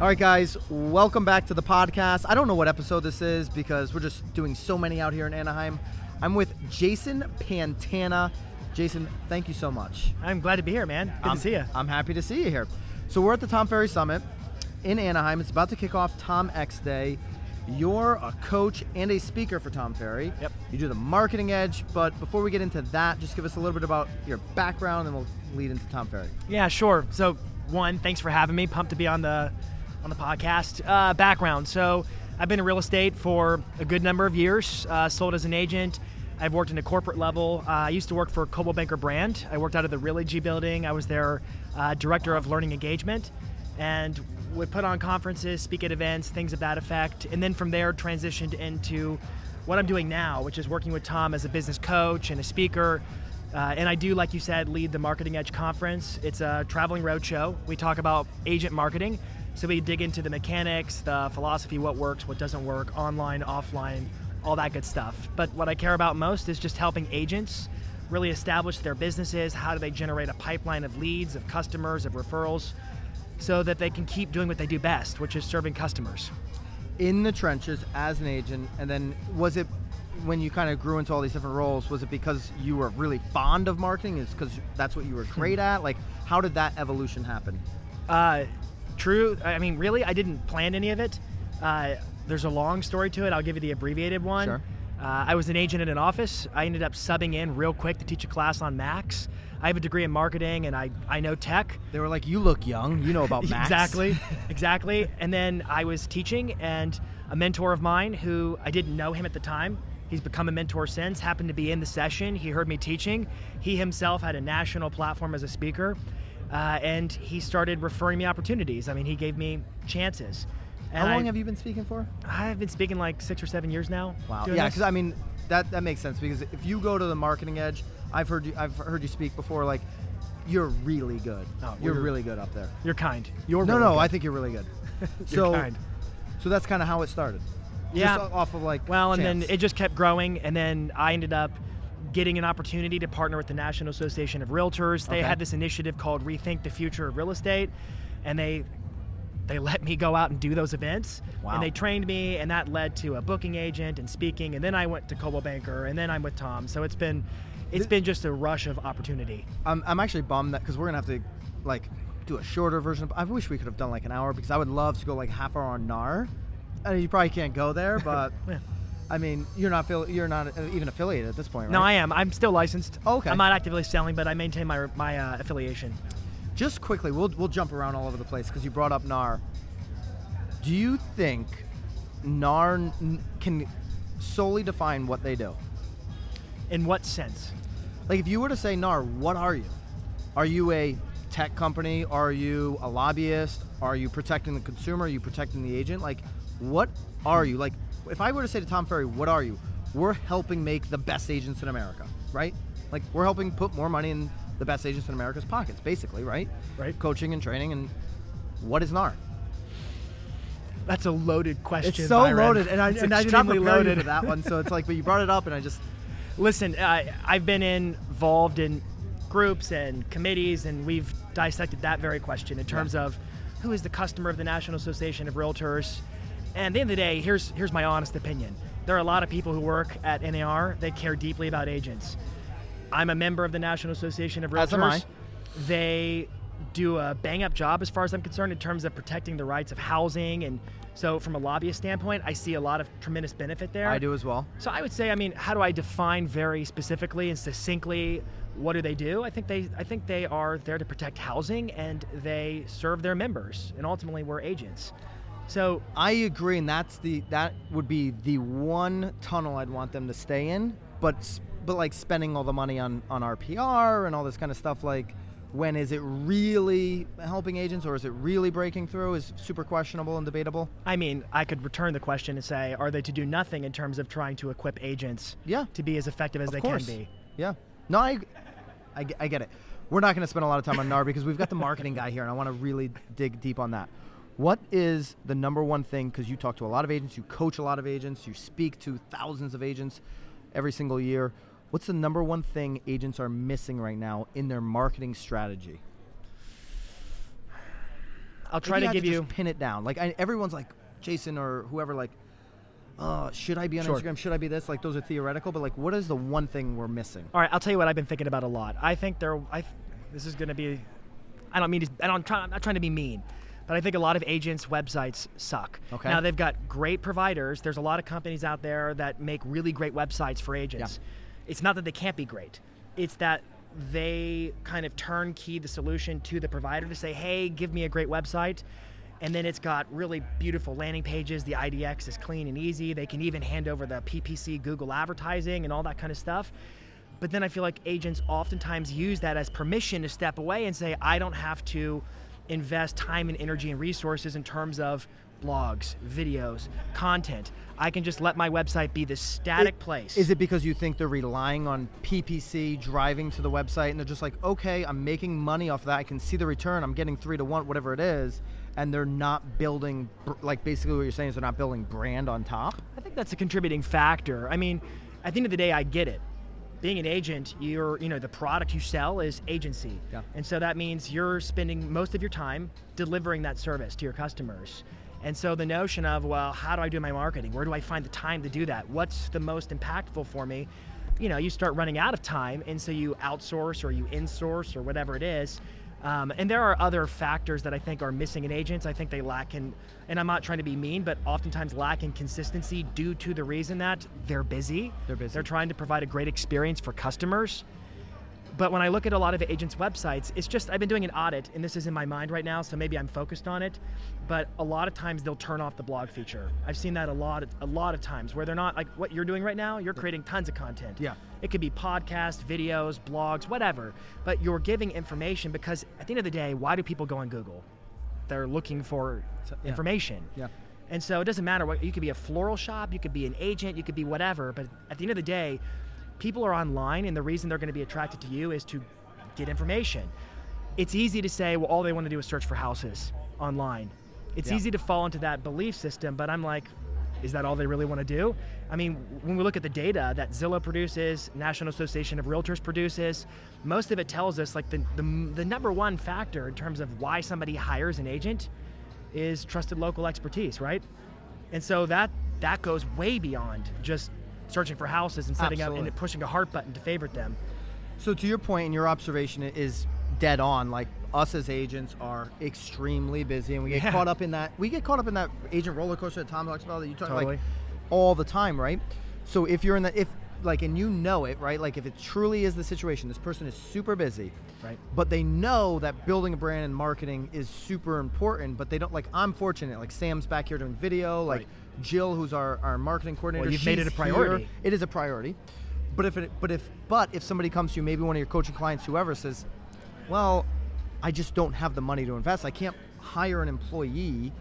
All right, guys, welcome back to the podcast. I don't know what episode this is because we're just doing so many out here in Anaheim. I'm with Jason Pantana. Jason, thank you so much. I'm glad to be here, man. Good I'm, to see you. I'm happy to see you here. So we're at the Tom Ferry Summit in Anaheim. It's about to kick off Tom X Day. You're a coach and a speaker for Tom Ferry. Yep. You do the marketing edge, but before we get into that, just give us a little bit about your background and we'll lead into Tom Ferry. Yeah, sure. So, one, thanks for having me. Pumped to be on the on the podcast. Uh, background. So, I've been in real estate for a good number of years. Uh, sold as an agent. I've worked in a corporate level. Uh, I used to work for Coldwell Banker Brand. I worked out of the Realogy building. I was their uh, director of learning engagement, and would put on conferences, speak at events, things of that effect. And then from there, transitioned into what I'm doing now, which is working with Tom as a business coach and a speaker. Uh, and I do, like you said, lead the Marketing Edge Conference. It's a traveling roadshow. We talk about agent marketing. So we dig into the mechanics, the philosophy, what works, what doesn't work, online, offline, all that good stuff. But what I care about most is just helping agents really establish their businesses. How do they generate a pipeline of leads, of customers, of referrals, so that they can keep doing what they do best, which is serving customers. In the trenches as an agent, and then was it when you kind of grew into all these different roles? Was it because you were really fond of marketing? Is because that's what you were great at? Like, how did that evolution happen? Uh, true. I mean, really, I didn't plan any of it. Uh, there's a long story to it. I'll give you the abbreviated one. Sure. Uh, I was an agent at an office. I ended up subbing in real quick to teach a class on Macs. I have a degree in marketing and I, I know tech. They were like, "You look young. You know about Macs." exactly, exactly. And then I was teaching, and a mentor of mine who I didn't know him at the time. He's become a mentor since. Happened to be in the session. He heard me teaching. He himself had a national platform as a speaker, uh, and he started referring me opportunities. I mean, he gave me chances. How long I, have you been speaking for? I've been speaking like six or seven years now. Wow. Yeah, because I mean, that that makes sense because if you go to the marketing edge, I've heard you I've heard you speak before. Like, you're really good. Oh, you're we're- really good up there. You're kind. You're no, really no, good. I think you're really good. You're so, kind. so that's kind of how it started. Yeah. Just off of like. Well, and chance. then it just kept growing, and then I ended up getting an opportunity to partner with the National Association of Realtors. They Okay. had this initiative called Rethink the Future of Real Estate, and they they let me go out and do those events, Wow. and they trained me, and that led to a booking agent and speaking, and then I went to Coldwell Banker, and then I'm with Tom. So it's been it's been just a rush of opportunity. I'm, I'm actually bummed that because we're gonna have to like do a shorter version. I wish we could have done like an hour because I would love to go like half hour on NAR. I mean, you probably can't go there, but Yeah. I mean, you're not affili- you're not uh, even affiliated at this point, right? No, I am. I'm still licensed. Oh, okay. I'm not actively selling, but I maintain my my uh, affiliation. Just quickly, we'll we'll jump around all over the place because you brought up NAR. Do you think NAR n- can solely define what they do? In what sense? Like, if you were to say NAR, what are you? Are you a tech company? Are you a lobbyist? Are you protecting the consumer? Are you protecting the agent? Like, what are you? Like, if I were to say to Tom Ferry, what are you? We're helping make the best agents in America, right? Like, we're helping put more money in the best agents in America's pockets, basically, right? Right. Coaching and training. And what is NAR? That's a loaded question. It's so Byron. loaded, and I, It's and I extremely you loaded for that one. So it's like, but you brought it up, and I just Listen, uh, I've been involved in groups and committees, and we've dissected that very question in terms of who is the customer of the National Association of Realtors. And at the end of the day, here's here's my honest opinion. There are a lot of people who work at NAR that care deeply about agents. I'm a member of the National Association of Realtors. As am I. They do a bang up job as far as I'm concerned in terms of protecting the rights of housing and so from a lobbyist standpoint, I see a lot of tremendous benefit there. I do as well. So I would say, I mean, how do I define very specifically and succinctly what do they do? I think they, I think they are there to protect housing and they serve their members, and ultimately we're agents. So I agree, and that's the that would be the one tunnel I'd want them to stay in. But but like spending all the money on on our PR and all this kind of stuff, like when is it really helping agents or is it really breaking through? Is super questionable and debatable. I mean, I could return the question and say, are they to do nothing in terms of trying to equip agents Yeah, to be as effective as of they course. can be? Yeah. No, I, I, I get it. We're not going to spend a lot of time on NAR because we've got the marketing guy here, and I want to really dig deep on that. What is the number one thing? Because you talk to a lot of agents, you coach a lot of agents, you speak to thousands of agents every single year. What's the number one thing agents are missing right now in their marketing strategy? I'll try to give just you- pin it down. Like I, everyone's like Jason or whoever like. Uh, should I be on Sure. Instagram? Should I be this? Like those are theoretical, but like, what is the one thing we're missing? All right, I'll tell you what I've been thinking about a lot. I think there. I. This is going to be. I don't mean. To, I don't. Try, I'm not trying to be mean, but I think a lot of agents' websites suck. Okay. Now they've got great providers. There's a lot of companies out there that make really great websites for agents. Yeah. It's not that they can't be great. It's that they kind of turnkey the solution to the provider to say, "Hey, give me a great website." And then it's got really beautiful landing pages. The IDX is clean and easy. They can even hand over the PPC Google advertising and all that kind of stuff. But then I feel like agents oftentimes use that as permission to step away and say, I don't have to invest time and energy and resources in terms of blogs, videos, content. I can just let my website be this static place. Is it because you think they're relying on PPC driving to the website and they're just like, okay, I'm making money off that. I can see the return. I'm getting three to one, whatever it is, and they're not building like basically what you're saying is they're not building brand on top. I think that's a contributing factor. I mean, at the end of the day, I get it. Being an agent, you're, you know, the product you sell is agency. Yeah. And so that means you're spending most of your time delivering that service to your customers. And so the notion of, well, how do I do my marketing? Where do I find the time to do that? What's the most impactful for me? You know, you start running out of time, and so you outsource or you insource or whatever it is. Um, and there are other factors that I think are missing in agents. I think they lack in, and I'm not trying to be mean, but oftentimes lack in consistency due to the reason that they're busy. They're busy. They're trying to provide a great experience for customers. But when I look at a lot of agents' websites, it's just I've been doing an audit, and this is in my mind right now, so maybe I'm focused on it. But a lot of times they'll turn off the blog feature. I've seen that a lot, a lot of times where they're not like what you're doing right now. You're creating tons of content. Yeah. It could be podcasts, videos, blogs, whatever. But you're giving information because at the end of the day, why do people go on Google? They're looking for yeah. information. Yeah. And so it doesn't matter what you could be a floral shop, you could be an agent, you could be whatever, but at the end of the day, people are online and the reason they're going to be attracted to you is to get information. It's easy to say, well, all they want to do is search for houses online. It's Yeah. easy to fall into that belief system, but I'm like, is that all they really want to do? I mean, when we look at the data that Zillow produces, National Association of Realtors produces, most of it tells us like the, the, the number one factor in terms of why somebody hires an agent is trusted local expertise, right? And so that that goes way beyond just searching for houses and setting up and pushing a heart button to favorite them. So to your point and your observation is dead on. Like us as agents are extremely busy, and we get Yeah. caught up in that. We get caught up in that agent roller coaster that Tom talks about that you talk Totally. like all the time, right? So if you're in the if like and you know it, right? Like if it truly is the situation, this person is super busy, Right. But they know that building a brand and marketing is super important. But they don't like. I'm fortunate. Like Sam's back here doing video. Like Right. Jill, who's our, our marketing coordinator, you've made it a priority. here. It is a priority. But if it, but if but if somebody comes to you, maybe one of your coaching clients, whoever says, "Well, I just don't have the money to invest. I can't hire an employee,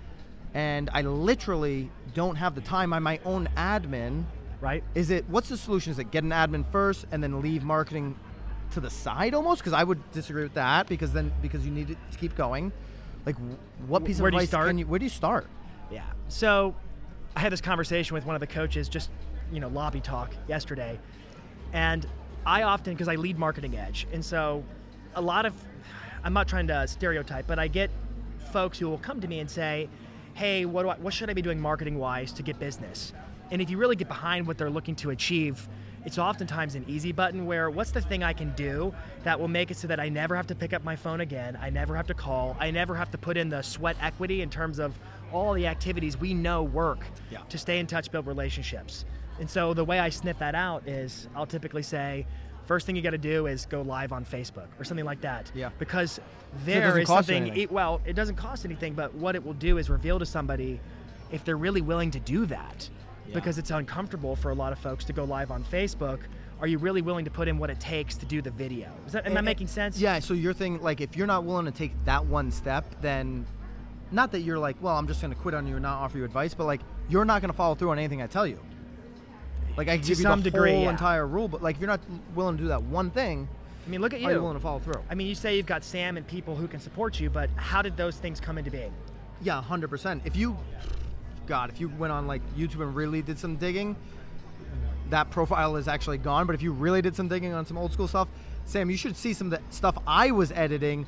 and I literally don't have the time. I'm my own admin." Right? Is it what's the solution? Is it get an admin first and then leave marketing to the side almost? Because I would disagree with that because then because you need to keep going. Like, what piece Where of do you start? can you? Where do you start? Yeah. So I had this conversation with one of the coaches, just you know, lobby talk yesterday, and I often because I lead Marketing Edge, and so a lot of I'm not trying to stereotype, but I get folks who will come to me and say, "Hey, what I, what should I be doing marketing wise to get business?" And if you really get behind what they're looking to achieve, it's oftentimes an easy button where what's the thing I can do that will make it so that I never have to pick up my phone again, I never have to call, I never have to put in the sweat equity in terms of all the activities we know work Yeah. to stay in touch, build relationships. And so the way I sniff that out is I'll typically say, first thing you got to do is go live on Facebook or something like that. Yeah. Because there doesn't is something. It, well, it doesn't cost anything, but what it will do is reveal to somebody if they're really willing to do that. Yeah. Because it's uncomfortable for a lot of folks to go live on Facebook. Are you really willing to put in what it takes to do the video? Is that, am I making sense? Yeah. So your thing, like, if you're not willing to take that one step, then not that you're like, well, I'm just going to quit on you and not offer you advice, but like, you're not going to follow through on anything I tell you. Like, I can To give you some the degree, whole yeah. entire rule, but like, if you're not willing to do that one thing, I mean, look at you. are you. willing to follow through? I mean, you say you've got Sam and people who can support you, but how did those things come into being? Yeah, hundred percent. If you, God, if you went on like YouTube and really did some digging, that profile is actually gone. But if you really did some digging on some old school stuff, Sam, you should see some of the stuff I was editing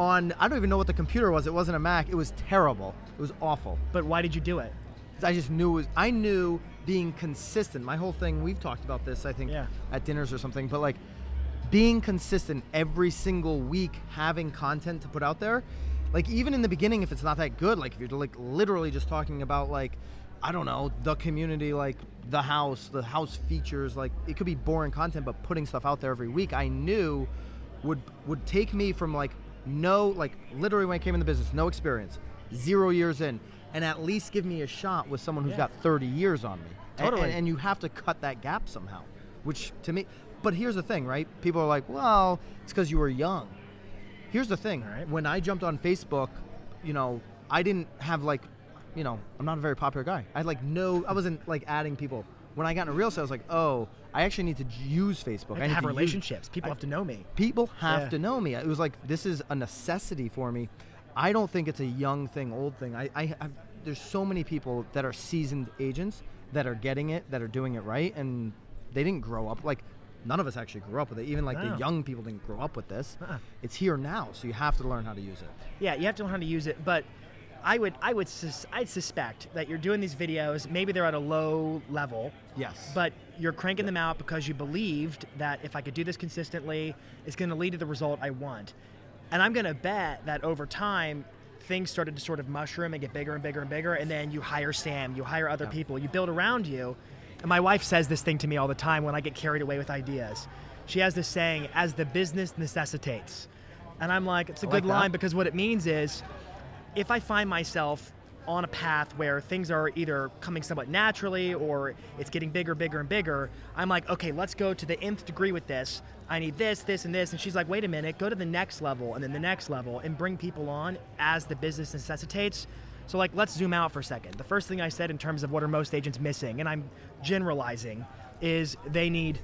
on I don't even know what the computer was. It wasn't a Mac. It was terrible. It was awful. But why did you do it? 'Cause I just knew it was I knew being consistent. My whole thing, we've talked about this, I think Yeah. at dinners or something, but like being consistent every single week having content to put out there. Like even in the beginning if it's not that good, like if you're like literally just talking about like I don't know, the community, like the house, the house features, like it could be boring content, but putting stuff out there every week, I knew would would take me from like no, like literally when I came in the business, no experience, zero years in, and at least give me a shot with someone who's Yeah. got 30 years on me. Totally. And, and you have to cut that gap somehow, which to me, but here's the thing, right? People are like, well, it's because you were young. Here's the thing. Right. When I jumped on Facebook, you know, I didn't have like, you know, I'm not a very popular guy. I had like no, I wasn't like adding people. When I got into real estate, I was like, oh, I actually need to use Facebook. I have to use- relationships. People I- have to know me. people have Yeah. to know me. It was like this is a necessity for me. I don't think it's a young thing, old thing. I, I, I there's so many people that are seasoned agents that are getting it, that are doing it right, and they didn't grow up like none of us actually grew up with it. Even like No. the young people didn't grow up with this. Uh-uh. It's here now, so you have to learn how to use it. Yeah, you have to learn how to use it, but I would I would sus- I'd suspect that you're doing these videos, maybe they're at a low level, Yes. but you're cranking them out because you believed that if I could do this consistently, it's going to lead to the result I want. And I'm going to bet that over time things started to sort of mushroom and get bigger and bigger and bigger and then you hire Sam, you hire other Yeah. people, you build around you. And my wife says this thing to me all the time when I get carried away with ideas. She has this saying as the business necessitates. And I'm like, it's a I good like line because what it means is if I find myself on a path where things are either coming somewhat naturally or it's getting bigger, bigger, and bigger, I'm like, okay, let's go to the nth degree with this. I need this, this, and this. And she's like, wait a minute, go to the next level and then the next level and bring people on as the business necessitates. So, like, let's zoom out for a second. The first thing I said in terms of what are most agents missing, and I'm generalizing, is they need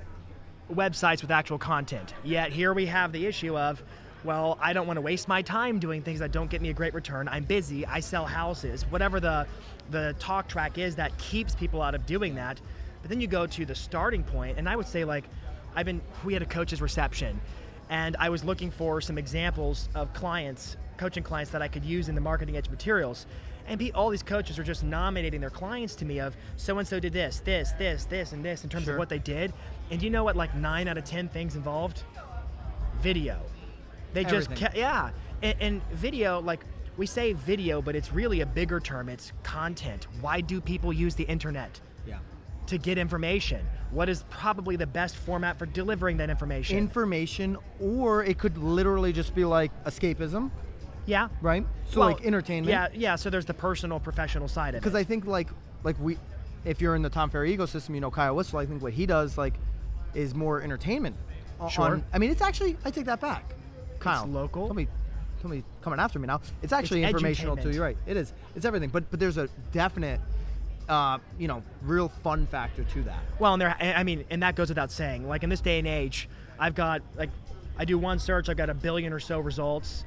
websites with actual content. Yet here we have the issue of, well, I don't want to waste my time doing things that don't get me a great return. I'm busy. I sell houses. Whatever the the talk track is that keeps people out of doing that. But then you go to the starting point, and I would say like, I've been. We had a coach's reception, and I was looking for some examples of clients, coaching clients that I could use in the marketing edge materials. And be, all these coaches are just nominating their clients to me of so and so did this, this, this, this, and this in terms Sure. of what they did. And you know what? Like nine out of ten things involved video. They just ca- yeah, and, and video like we say video, but it's really a bigger term. It's content. Why do people use the internet? yeah. To get information. What is probably the best format for delivering that information? Information, or it could literally just be like escapism, yeah. right? So Well, like entertainment. Yeah, yeah. So there's the personal, professional side of it. because I think like like we, if you're in the Tom Ferry ecosystem, you know Kyle Whissel. I think what he does like is more entertainment. Sure. on- I mean, it's actually I take that back. Kyle, local. Tell me, tell me, coming after me now. It's actually informational too. You're right. It is. It's everything. But but there's a definite, uh, you know, real fun factor to that. Well, and there, I mean, and that goes without saying. Like in this day and age, I've got like, I do one search, I've got a billion or so results.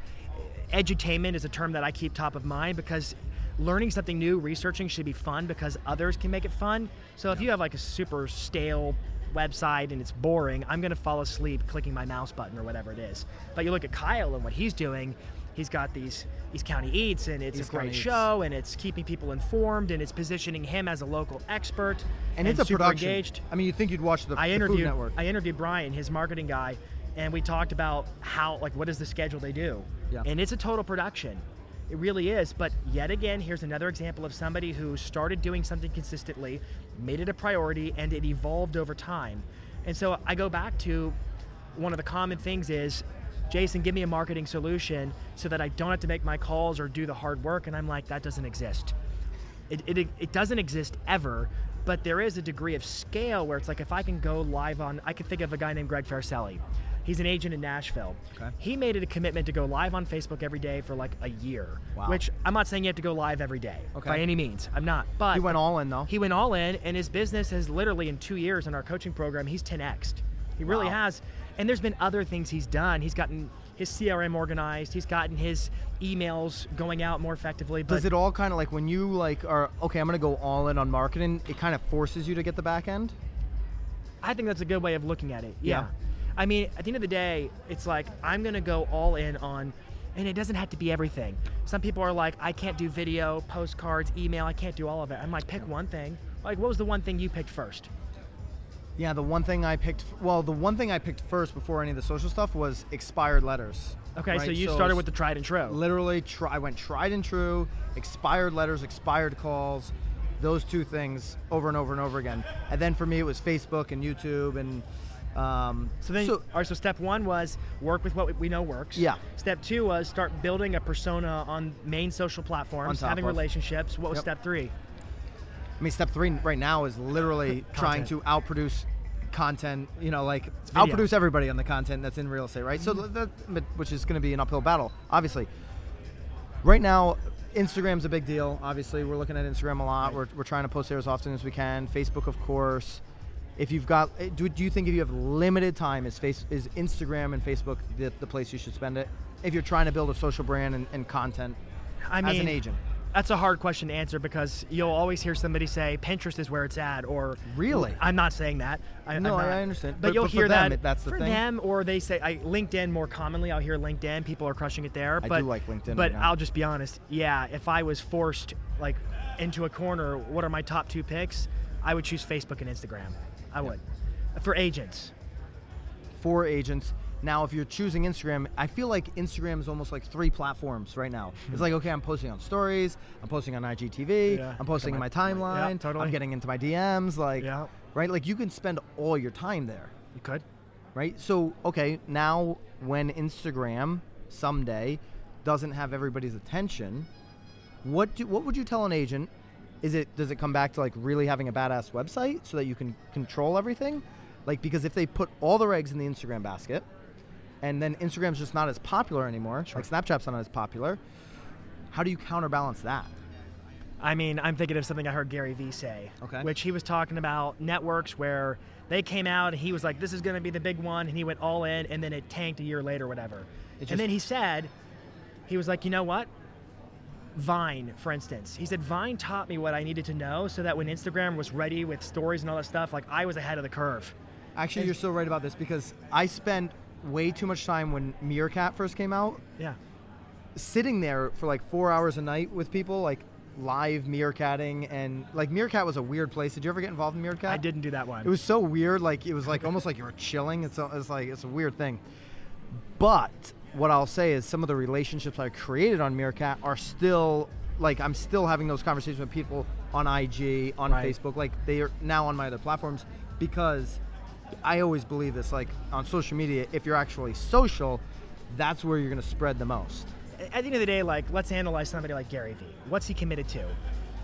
Edutainment is a term that I keep top of mind because learning something new, researching should be fun because others can make it fun. So if you have like a super stale website and it's boring, I'm gonna fall asleep clicking my mouse button or whatever it is. But you look at Kyle and what he's doing. He's got these East County Eats, and it's East a great County Eats. show, and it's keeping people informed, and it's positioning him as a local expert, And, it's a production. engaged. I mean, you think you'd watch the, I the Food Network? I interviewed Brian, his marketing guy, and we talked about how like what is the schedule they do. Yeah. And it's a total production. It really is. But yet again, here's another example of somebody who started doing something consistently, made it a priority, and it evolved over time. And so I go back to one of the common things is Jason, give me a marketing solution so that I don't have to make my calls or do the hard work. And I'm like, that doesn't exist. It, it, it doesn't exist ever, but there is a degree of scale where it's like if I can go live on, I can think of a guy named Greg Farcelli. He's an agent in Nashville. Okay. He made it a commitment to go live on Facebook every day for like a year. Wow. Which I'm not saying you have to go live every day Okay. by any means. I'm not. But He went all in though. he went all in, and his business has literally in two years in our coaching program, he's 10x'd. He really Wow. has. And there's been other things he's done. He's gotten his CRM organized. He's gotten his emails going out more effectively. But Does it all kind of like when you like are okay? I'm gonna go all in on marketing. It kind of forces you to get the back end. I think that's a good way of looking at it. Yeah. Yeah. I mean, at the end of the day, it's like I'm to go all in on, And it doesn't have to be everything. Some people are like, I can't do video, postcards, email, I can't do all of it. I'm like, pick one thing. Like, what was the one thing you picked first? Yeah, the one thing I picked, well, the one thing I picked first before any of the social stuff was expired letters. Okay, so right? you started with the tried and true. literally try, I went tried and true, expired letters, expired calls, those two things over and over and over again. And then for me, it was Facebook and YouTube and. Um, So then, all right. So step one was work with what we know works. Yeah. Step two was start building a persona on main social platforms, having of. relationships. What was Yep. step three? I mean, step three right now is literally trying to outproduce content. You know, like outproduce everybody on the content that's in real estate, right? So that, which is going to be an uphill battle, obviously. Right now, Instagram's a big deal. Obviously, we're looking at Instagram a lot. We're, we're trying to post there as often as we can. Facebook, of course. If you've got, eh, do, do you think if you have limited time, is face is Instagram and Facebook the, the place you should spend it? If you're trying to build a social brand and, and content I mean, as an agent, That's a hard question to answer because you'll always hear somebody say Pinterest is where it's at, or Really? I'm not saying that. I, No, I- understand. But, But- you'll but hear them, that that's the for thing. them, or they say I, LinkedIn more commonly. I'll hear LinkedIn. People are crushing it there. I but, do like LinkedIn But right. I'll just be honest. Yeah, if I was forced like into a corner, what are my top two picks? I would choose Facebook and Instagram. I would. For agents. for agents. Now, if you're choosing Instagram, I feel like Instagram is almost like three platforms right now. It's hmm. like, okay, I'm posting on stories, I'm posting on IGTV, Yeah. I'm posting in my on. timeline, Yeah, totally. I'm getting into my DMs, like, Yeah. right? Like, you can spend all your time there, You could. right? So, okay, now when Instagram someday doesn't have everybody's attention, what do, what would you tell an agent? Is it does it come back to like really having a badass website so that you can control everything? Like because if they put all their eggs in the Instagram basket, and then Instagram's just not as popular anymore, like Snapchat's not as popular, how do you counterbalance that? I mean, I'm thinking of something I heard Gary Vee say, Okay. which he was talking about networks where they came out and he was like, "This is going to be the big one," and he went all in, and then it tanked a year later, or whatever. Just- and then he said, he was like, "You know what? Vine, for instance, he said Vine taught me what I needed to know, so that when Instagram was ready with stories and all that stuff, like I was ahead of the curve." Actually, you're so right about this because I spent way too much time when Meerkat first came out Yeah. sitting there for like four hours a night with people, like live meerkatting, and like Meerkat was a weird place. Did you ever get involved in Meerkat? I didn't do that one. It was so weird. Like it was like almost like you were chilling. It's, a, it's like it's a weird thing. But what I'll say is some of the relationships I created on Meerkat are still like I'm still having those conversations with people on IG, on Right. Facebook. Like they are now on my other platforms because I always believe this. Like on social media, if you're actually social, that's where you're going to spread the most. at the end of the day, like let's analyze somebody like Gary Vee. What's he committed to?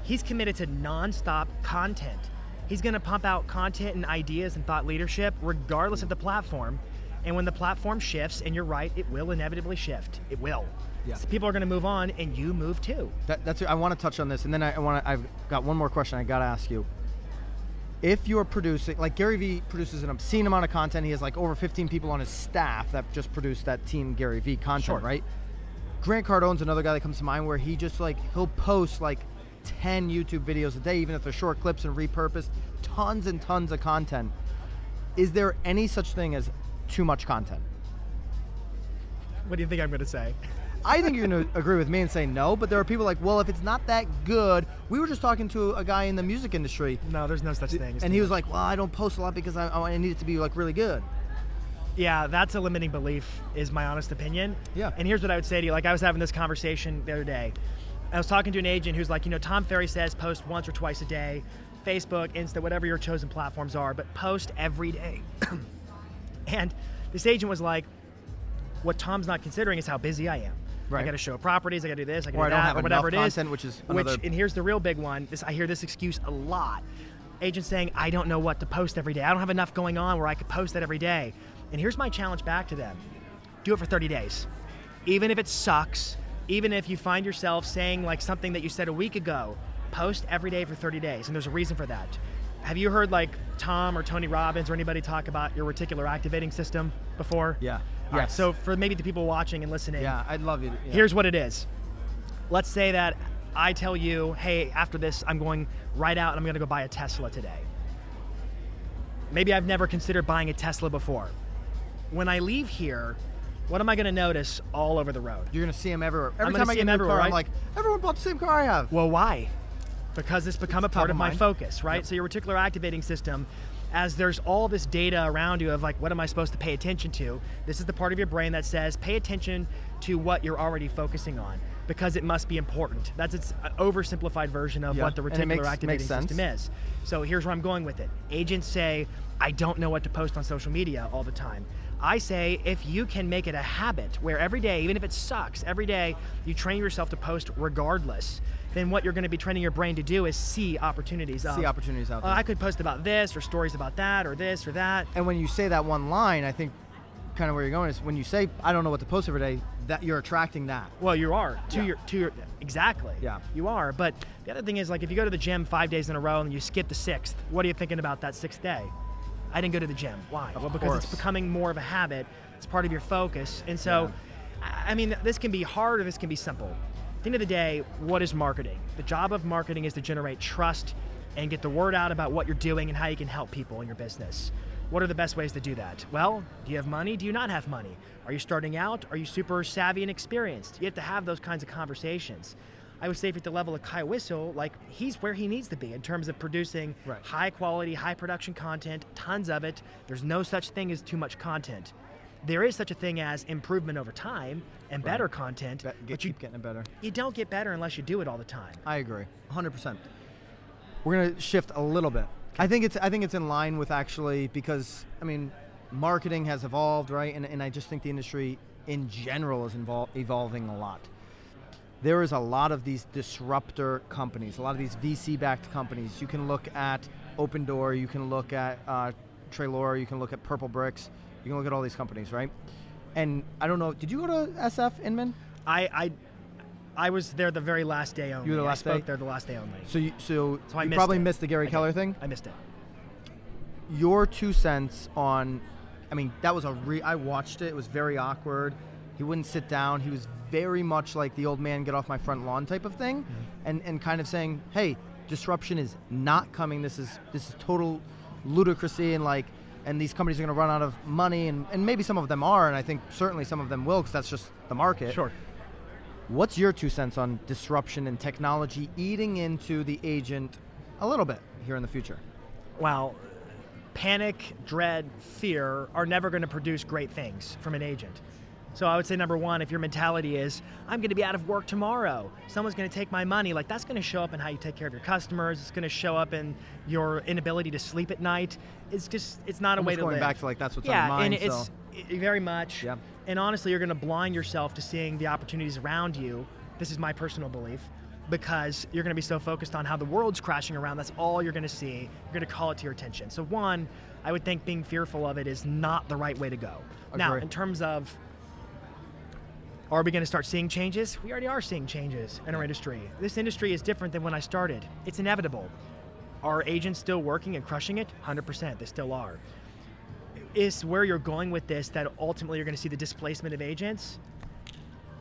He's committed to nonstop content. He's going to pump out content and ideas and thought leadership regardless of the platform. And when the platform shifts, and you're right, it will inevitably shift. It will. Yeah. So people are going to move on, and you move too. That, that's I want to touch on this, and then I, I want to. I've got one more question I got to ask you. If you're producing, like Gary Vee produces an obscene amount of content, he has like over 15 people on his staff that just produce that team Gary Vee content, Sure. right? Grant Cardone's another guy that comes to mind where he just like he'll post like 10 YouTube videos a day, even if they're short clips and repurposed, tons and tons of content. Is there any such thing as too much content? What do you think I'm going to say? I think you're going to agree with me and say no, but there are people like, well, if it's not that good, we were just talking to a guy in the music industry, No, there's no such thing. and he was like, well, I don't post a lot because I, I need it to be like really good. Yeah, that's a limiting belief, is my honest opinion. Yeah. And here's what I would say to you. Like, I was having this conversation the other day. I was talking to an agent who's like, you know, Tom Ferry says post once or twice a day, Facebook, Insta, whatever your chosen platforms are, but post every day. and this agent was like, what Tom's not considering is how busy I am. I got to show properties. I got to do this. I got to Or do I don't that, have or whatever enough it is. content, which is which, another- and here's the real big one. This I hear this excuse a lot. Agents saying, I don't know what to post every day. I don't have enough going on where I could post that every day. And here's my challenge back to them do it for 30 days. Even if it sucks, even if you find yourself saying like something that you said a week ago, post every day for 30 days. And there's a reason for that. Have you heard like Tom or Tony Robbins or anybody talk about your reticular activating system before? Yeah. All right, Yes. so for maybe the people watching and listening, Yeah, I'd love you. To, yeah. Here's what it is. Let's say that I tell you, hey, after this, I'm going right out and I'm going to go buy a Tesla today. Maybe I've never considered buying a Tesla before. When I leave here, What am I going to notice all over the road? You're gonna see them everywhere. Every gonna time I get in a everywhere, car, I'm like, everyone bought the same car I have. Well, why? Because it's become It's a part of of my focus, right? Yep. So your reticular activating system, as there's all this data around you of like, what am I supposed to pay attention to? This is the part of your brain that says, pay attention to what you're already focusing on because it must be important. That's its uh, oversimplified version of Yeah, what the reticular makes- activating makes system is. So here's where I'm going with it. Agents say, I don't know what to post on social media all the time. I say, if you can make it a habit where every day, even if it sucks, every day you train yourself to post regardless, then what you're going to be training your brain to do is see opportunities. Of, See opportunities out "Oh, there." I could post about this or stories about that or this or that. And when you say that one line, I think kind of where you're going is when you say, I don't know what to post every day, that you're attracting that. Well, you are to Yeah. your to your exactly. Yeah. You are, but the other thing is like if you go to the gym five days in a row and you skip the sixth, what are you thinking about that sixth day? I didn't go to the gym. Why? Of well, because it's becoming more of a habit. It's part of your focus, and so, I I mean, this can be hard or this can be simple. At the end of the day, what is marketing? The job of marketing is to generate trust and get the word out about what you're doing and how you can help people in your business. What are the best ways to do that? Well, do you have money? Do you not have money? Are you starting out? Are you super savvy and experienced? You have to have those kinds of conversations. I would say if at the level of Kai Whissel, like he's where he needs to be in terms of producing Right. high quality, high production content, tons of it. There's no such thing as too much content. There is such a thing as improvement over time and better content, Be- get, but you, keep getting better. you don't get better unless you do it all the time. I agree, 100%. We're gonna shift a little bit. I think it's I think it's in line with actually because I mean, marketing has evolved, right? And, and I just think the industry in general is invol- evolving a lot. There is a lot of these disruptor companies, a lot of these VC-backed companies. You can look at Opendoor, you can look at uh, Trelora, you can look at Purplebricks, you can look at all these companies, right? And I don't know, did you go to SF Inman? I, I, I was there the very last day only. You were the I last spoke day? there the last day only. So you, so, So I you missed probably it. missed the Gary I Keller did. thing. I missed it. your two cents on i mean that was a re i watched it it was very awkward he wouldn't sit down he was very much like the old man get off my front lawn type of thing mm-hmm. and and kind of saying hey disruption is not coming this is this is total ludicrousy and like and these companies are going to run out of money and, and maybe some of them are and i think certainly some of them will because that's just the market Sure. What's your two cents on disruption and technology eating into the agent a little bit here in the future Well, panic, dread, fear are never going to produce great things from an agent. So I would say number one, if your mentality is, I'm going to be out of work tomorrow, someone's going to take my money, like that's going to show up in how you take care of your customers. It's going to show up in your inability to sleep at night. It's just, it's not a way to going live. back to like that's what's on yeah, your mind and it's so. Very much. Yeah. And honestly, you're going to blind yourself to seeing the opportunities around you. This is my personal belief. Because you're going to be so focused on how the world's crashing around, that's all you're going to see. You're going to call it to your attention. So, one, I would think being fearful of it is not the right way to go. Now, in terms of are we going to start seeing changes? We already are seeing changes in our industry. This industry is different than when I started. It's inevitable. Are agents still working and crushing it? 100%. They still are. Is where you're going with this that ultimately you're going to see the displacement of agents?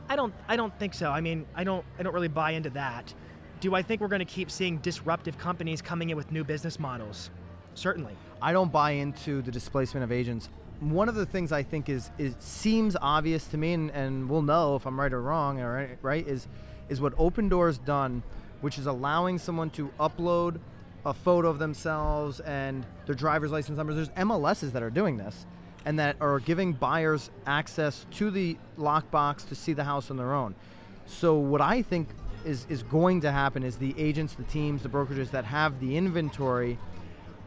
I don't I don't think so. I mean, I don't I don't really buy into that. Do I think we're going to keep seeing disruptive companies coming in with new business models? Certainly. I don't buy into the displacement of agents. One of the things I think is is seems obvious to me, and, and we'll know if I'm right or wrong, all right, right? Is is what Opendoor's done, which is allowing someone to upload a photo of themselves and their driver's license numbers. There's MLSs that are doing this, and that are giving buyers access to the lockbox to see the house on their own. So what I think is is going to happen is the agents, the teams, the brokerages that have the inventory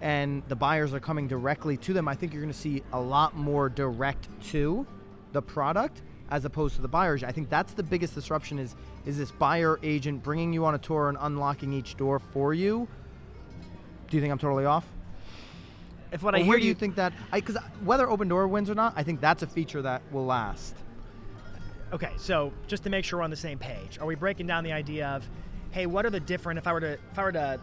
and the buyers are coming directly to them, I think you're going to see a lot more direct to the product as opposed to the buyers. I think that's the biggest disruption is is this buyer agent bringing you on a tour and unlocking each door for you. Do you think I'm totally off? If what Or I hear where do you think that? Because whether Opendoor wins or not, I think that's a feature that will last. Okay, so just to make sure we're on the same page, are we breaking down the idea of, hey, what are the different? If I were to, if I were to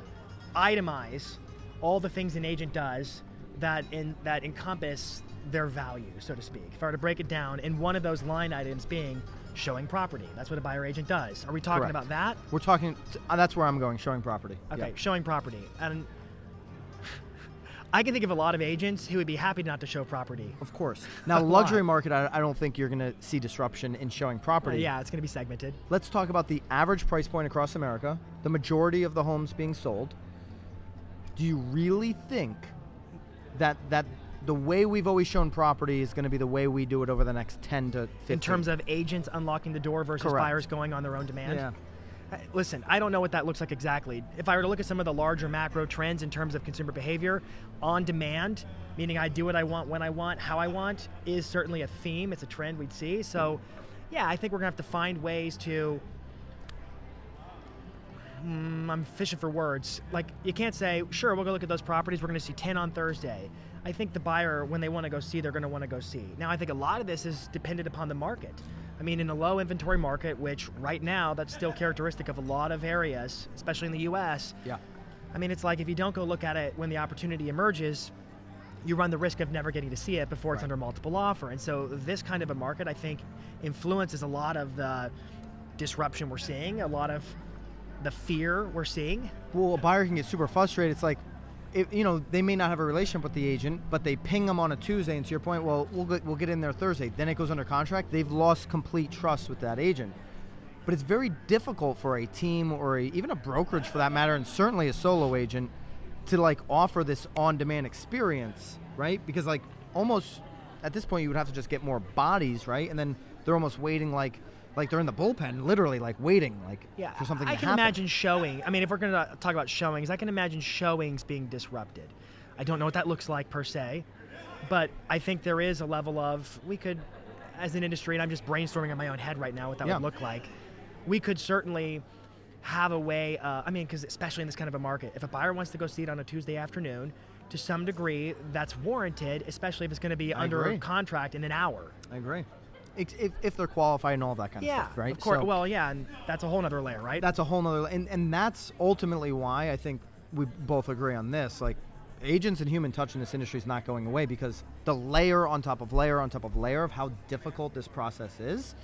itemize all the things an agent does that in that encompass their value, so to speak. If I were to break it down, in one of those line items being showing property, that's what a buyer agent does. Are we talking Correct. about that? We're talking. Uh, that's where I'm going. Showing property. Okay, showing property. And I can think of a lot of agents who would be happy not to show property. Of course. Now, luxury market, I, I don't think you're going to see disruption in showing Uh, property. yeah, it's going to be segmented. Let's talk about the average price point across America, the majority of the homes being sold. Do you really think that that the way we've always shown property is going to be the way we do it over the next 10 to 15? In terms of agents unlocking the door versus Correct. buyers going on their own demand. Yeah. Listen, I don't know what that looks like exactly. If I were to look at some of the larger macro trends in terms of consumer behavior, on demand, meaning I do what I want when I want, how I want, is certainly a theme. It's a trend we'd see. So, yeah, I think we're gonna have to find ways to. Mm, I'm fishing for words. Like you can't say, sure, we'll go look at those properties. We're going to see 10 on Thursday. I think the buyer, when they want to go see, they're going to want to go see. Now, I think a lot of this is dependent upon the market. I mean, in a low inventory market, which right now that's still characteristic of a lot of areas, especially in the U.S. Yeah. I mean, it's like if you don't go look at it when the opportunity emerges, you run the risk of never getting to see it before it's Right. under multiple offer. And so, this kind of a market, I think, influences a lot of the disruption we're seeing, a lot of the fear we're seeing. Well, a buyer can get super frustrated. It's like, if, you know, they may not have a relationship with the agent, but they ping them on a Tuesday, and to your point, well, we'll get, we'll get in there Thursday. Then it goes under contract. They've lost complete trust with that agent. But it's very difficult for a team or a, even a brokerage, for that matter, and certainly a solo agent, to like offer this on-demand experience, right? Because like almost at this point, you would have to just get more bodies, right? And then they're almost waiting like like they're in the bullpen, literally like waiting like Yeah, for something to happen. I to can happen. imagine showing. I mean, if we're going to talk about showings, I can imagine showings being disrupted. I don't know what that looks like per se, but I think there is a level of we could, as an industry, and I'm just brainstorming in my own head right now what that Yeah. would look like. We could certainly have a way. Uh, I mean, because especially in this kind of a market, if a buyer wants to go see it on a Tuesday afternoon, to some degree, that's warranted, especially if it's going to be I under agree. contract in an hour. I agree. If, if they're qualified and all that kind Yeah, of stuff, right? of course. So well, yeah, and that's a whole other layer, right? that's a whole nother, and, and that's ultimately why I think we both agree on this. Like, agents and human touch in this industry is not going away because the layer on top of layer on top of layer of how difficult this process is,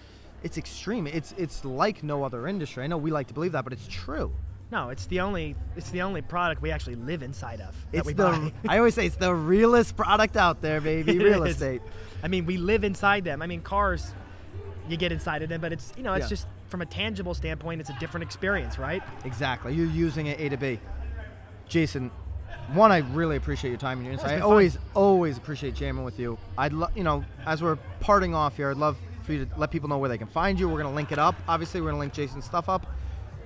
it's extreme. It's it's like no other industry. I know we like to believe that, but it's true. No, it's the only it's the only product we actually live inside of. that It's we the buy. I always say it's the realest product out there, baby. Real is. estate. I mean, we live inside them. I mean, cars, you get inside of them, but it's you know, it's Yeah. just from a tangible standpoint, it's a different experience, right? Exactly. You're using it A to B. Jason, one, I really appreciate your time and your insight. I been fun. always, always appreciate jamming with you. I'd love, you know, as we're parting off here, I'd love for you to let people know where they can find you. We're going to link it up. Obviously, we're going to link Jason's stuff up.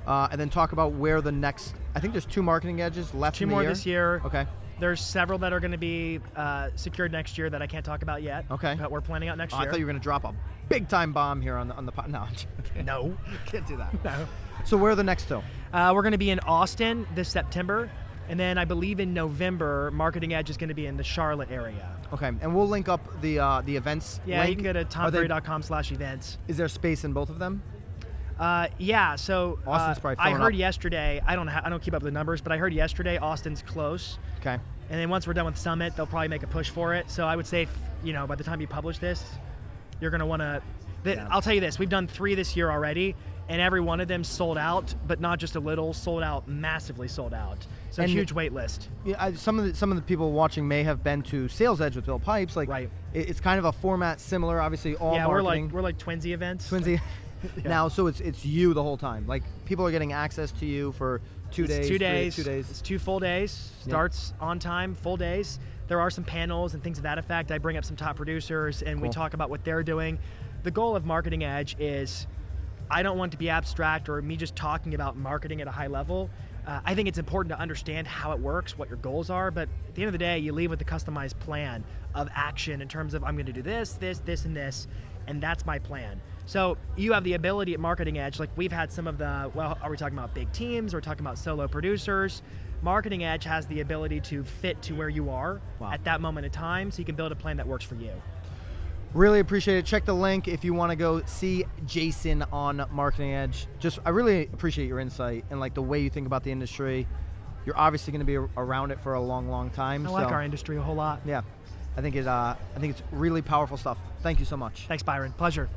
Uh, and then talk about where the next, I think there's two marketing edges left Two more year. this year. Okay. There's several that are going to be uh, secured next year that I can't talk about yet. Okay. But we're planning out next Oh, I thought you were going to drop a big time bomb here on the, on the, po- no, no. can't do that. No. So where are the next two? Uh, we're going to be in Austin this September, and then I believe in November, Marketing Edge is going to be in the Charlotte area. Okay. And we'll link up the uh, the events. Yeah, you can go to tomferry.com slash events. Is there space in both of them? Uh, yeah, so uh, Austin's probably I filling heard up. yesterday. I don't ha- I don't keep up with the numbers, but I heard yesterday Austin's close, Okay. and then once we're done with Summit, they'll probably make a push for it. So I would say, if, you know, by the time you publish this, you're gonna want to. Yeah. I'll tell you this: we've done three this year already, and every one of them sold out, but not just a little, sold out, massively sold out. So And- huge wait list. Yeah, I, some of the some of the people watching may have been to Sales Edge with Bill Pipes. Like, Right. it- it's kind of a format similar, obviously all yeah, we're like we're like twinsy events. Twinsy. Yeah. Now, so it's it's you the whole time. Like people are getting access to you for two It's days, Two three- days. two days. It's two full days. Starts on time, full days. There are some panels and things of that effect. I bring up some top producers and we talk about what they're doing. The goal of Marketing Edge is I don't want to be abstract or me just talking about marketing at a high level. Uh, I think it's important to understand how it works, what your goals are, but at the end of the day, you leave with a customized plan of action in terms of I'm going to do this, this, this, and this, and that's my plan. So you have the ability at Marketing Edge, like we've had some of the, well, are we talking about big teams? Are we talking about solo producers? Marketing Edge has the ability to fit to where you are Wow. at that moment in time, so you can build a plan that works for you. Really appreciate it. Check the link if you want to go see Jason on Marketing Edge. Just, I really appreciate your insight and like the way you think about the industry. You're obviously going to be around it for a long, long time. I so like our industry a whole lot. yeah, I think it. Uh, I think it's really powerful stuff. Thank you so much. Thanks, Byron. Pleasure.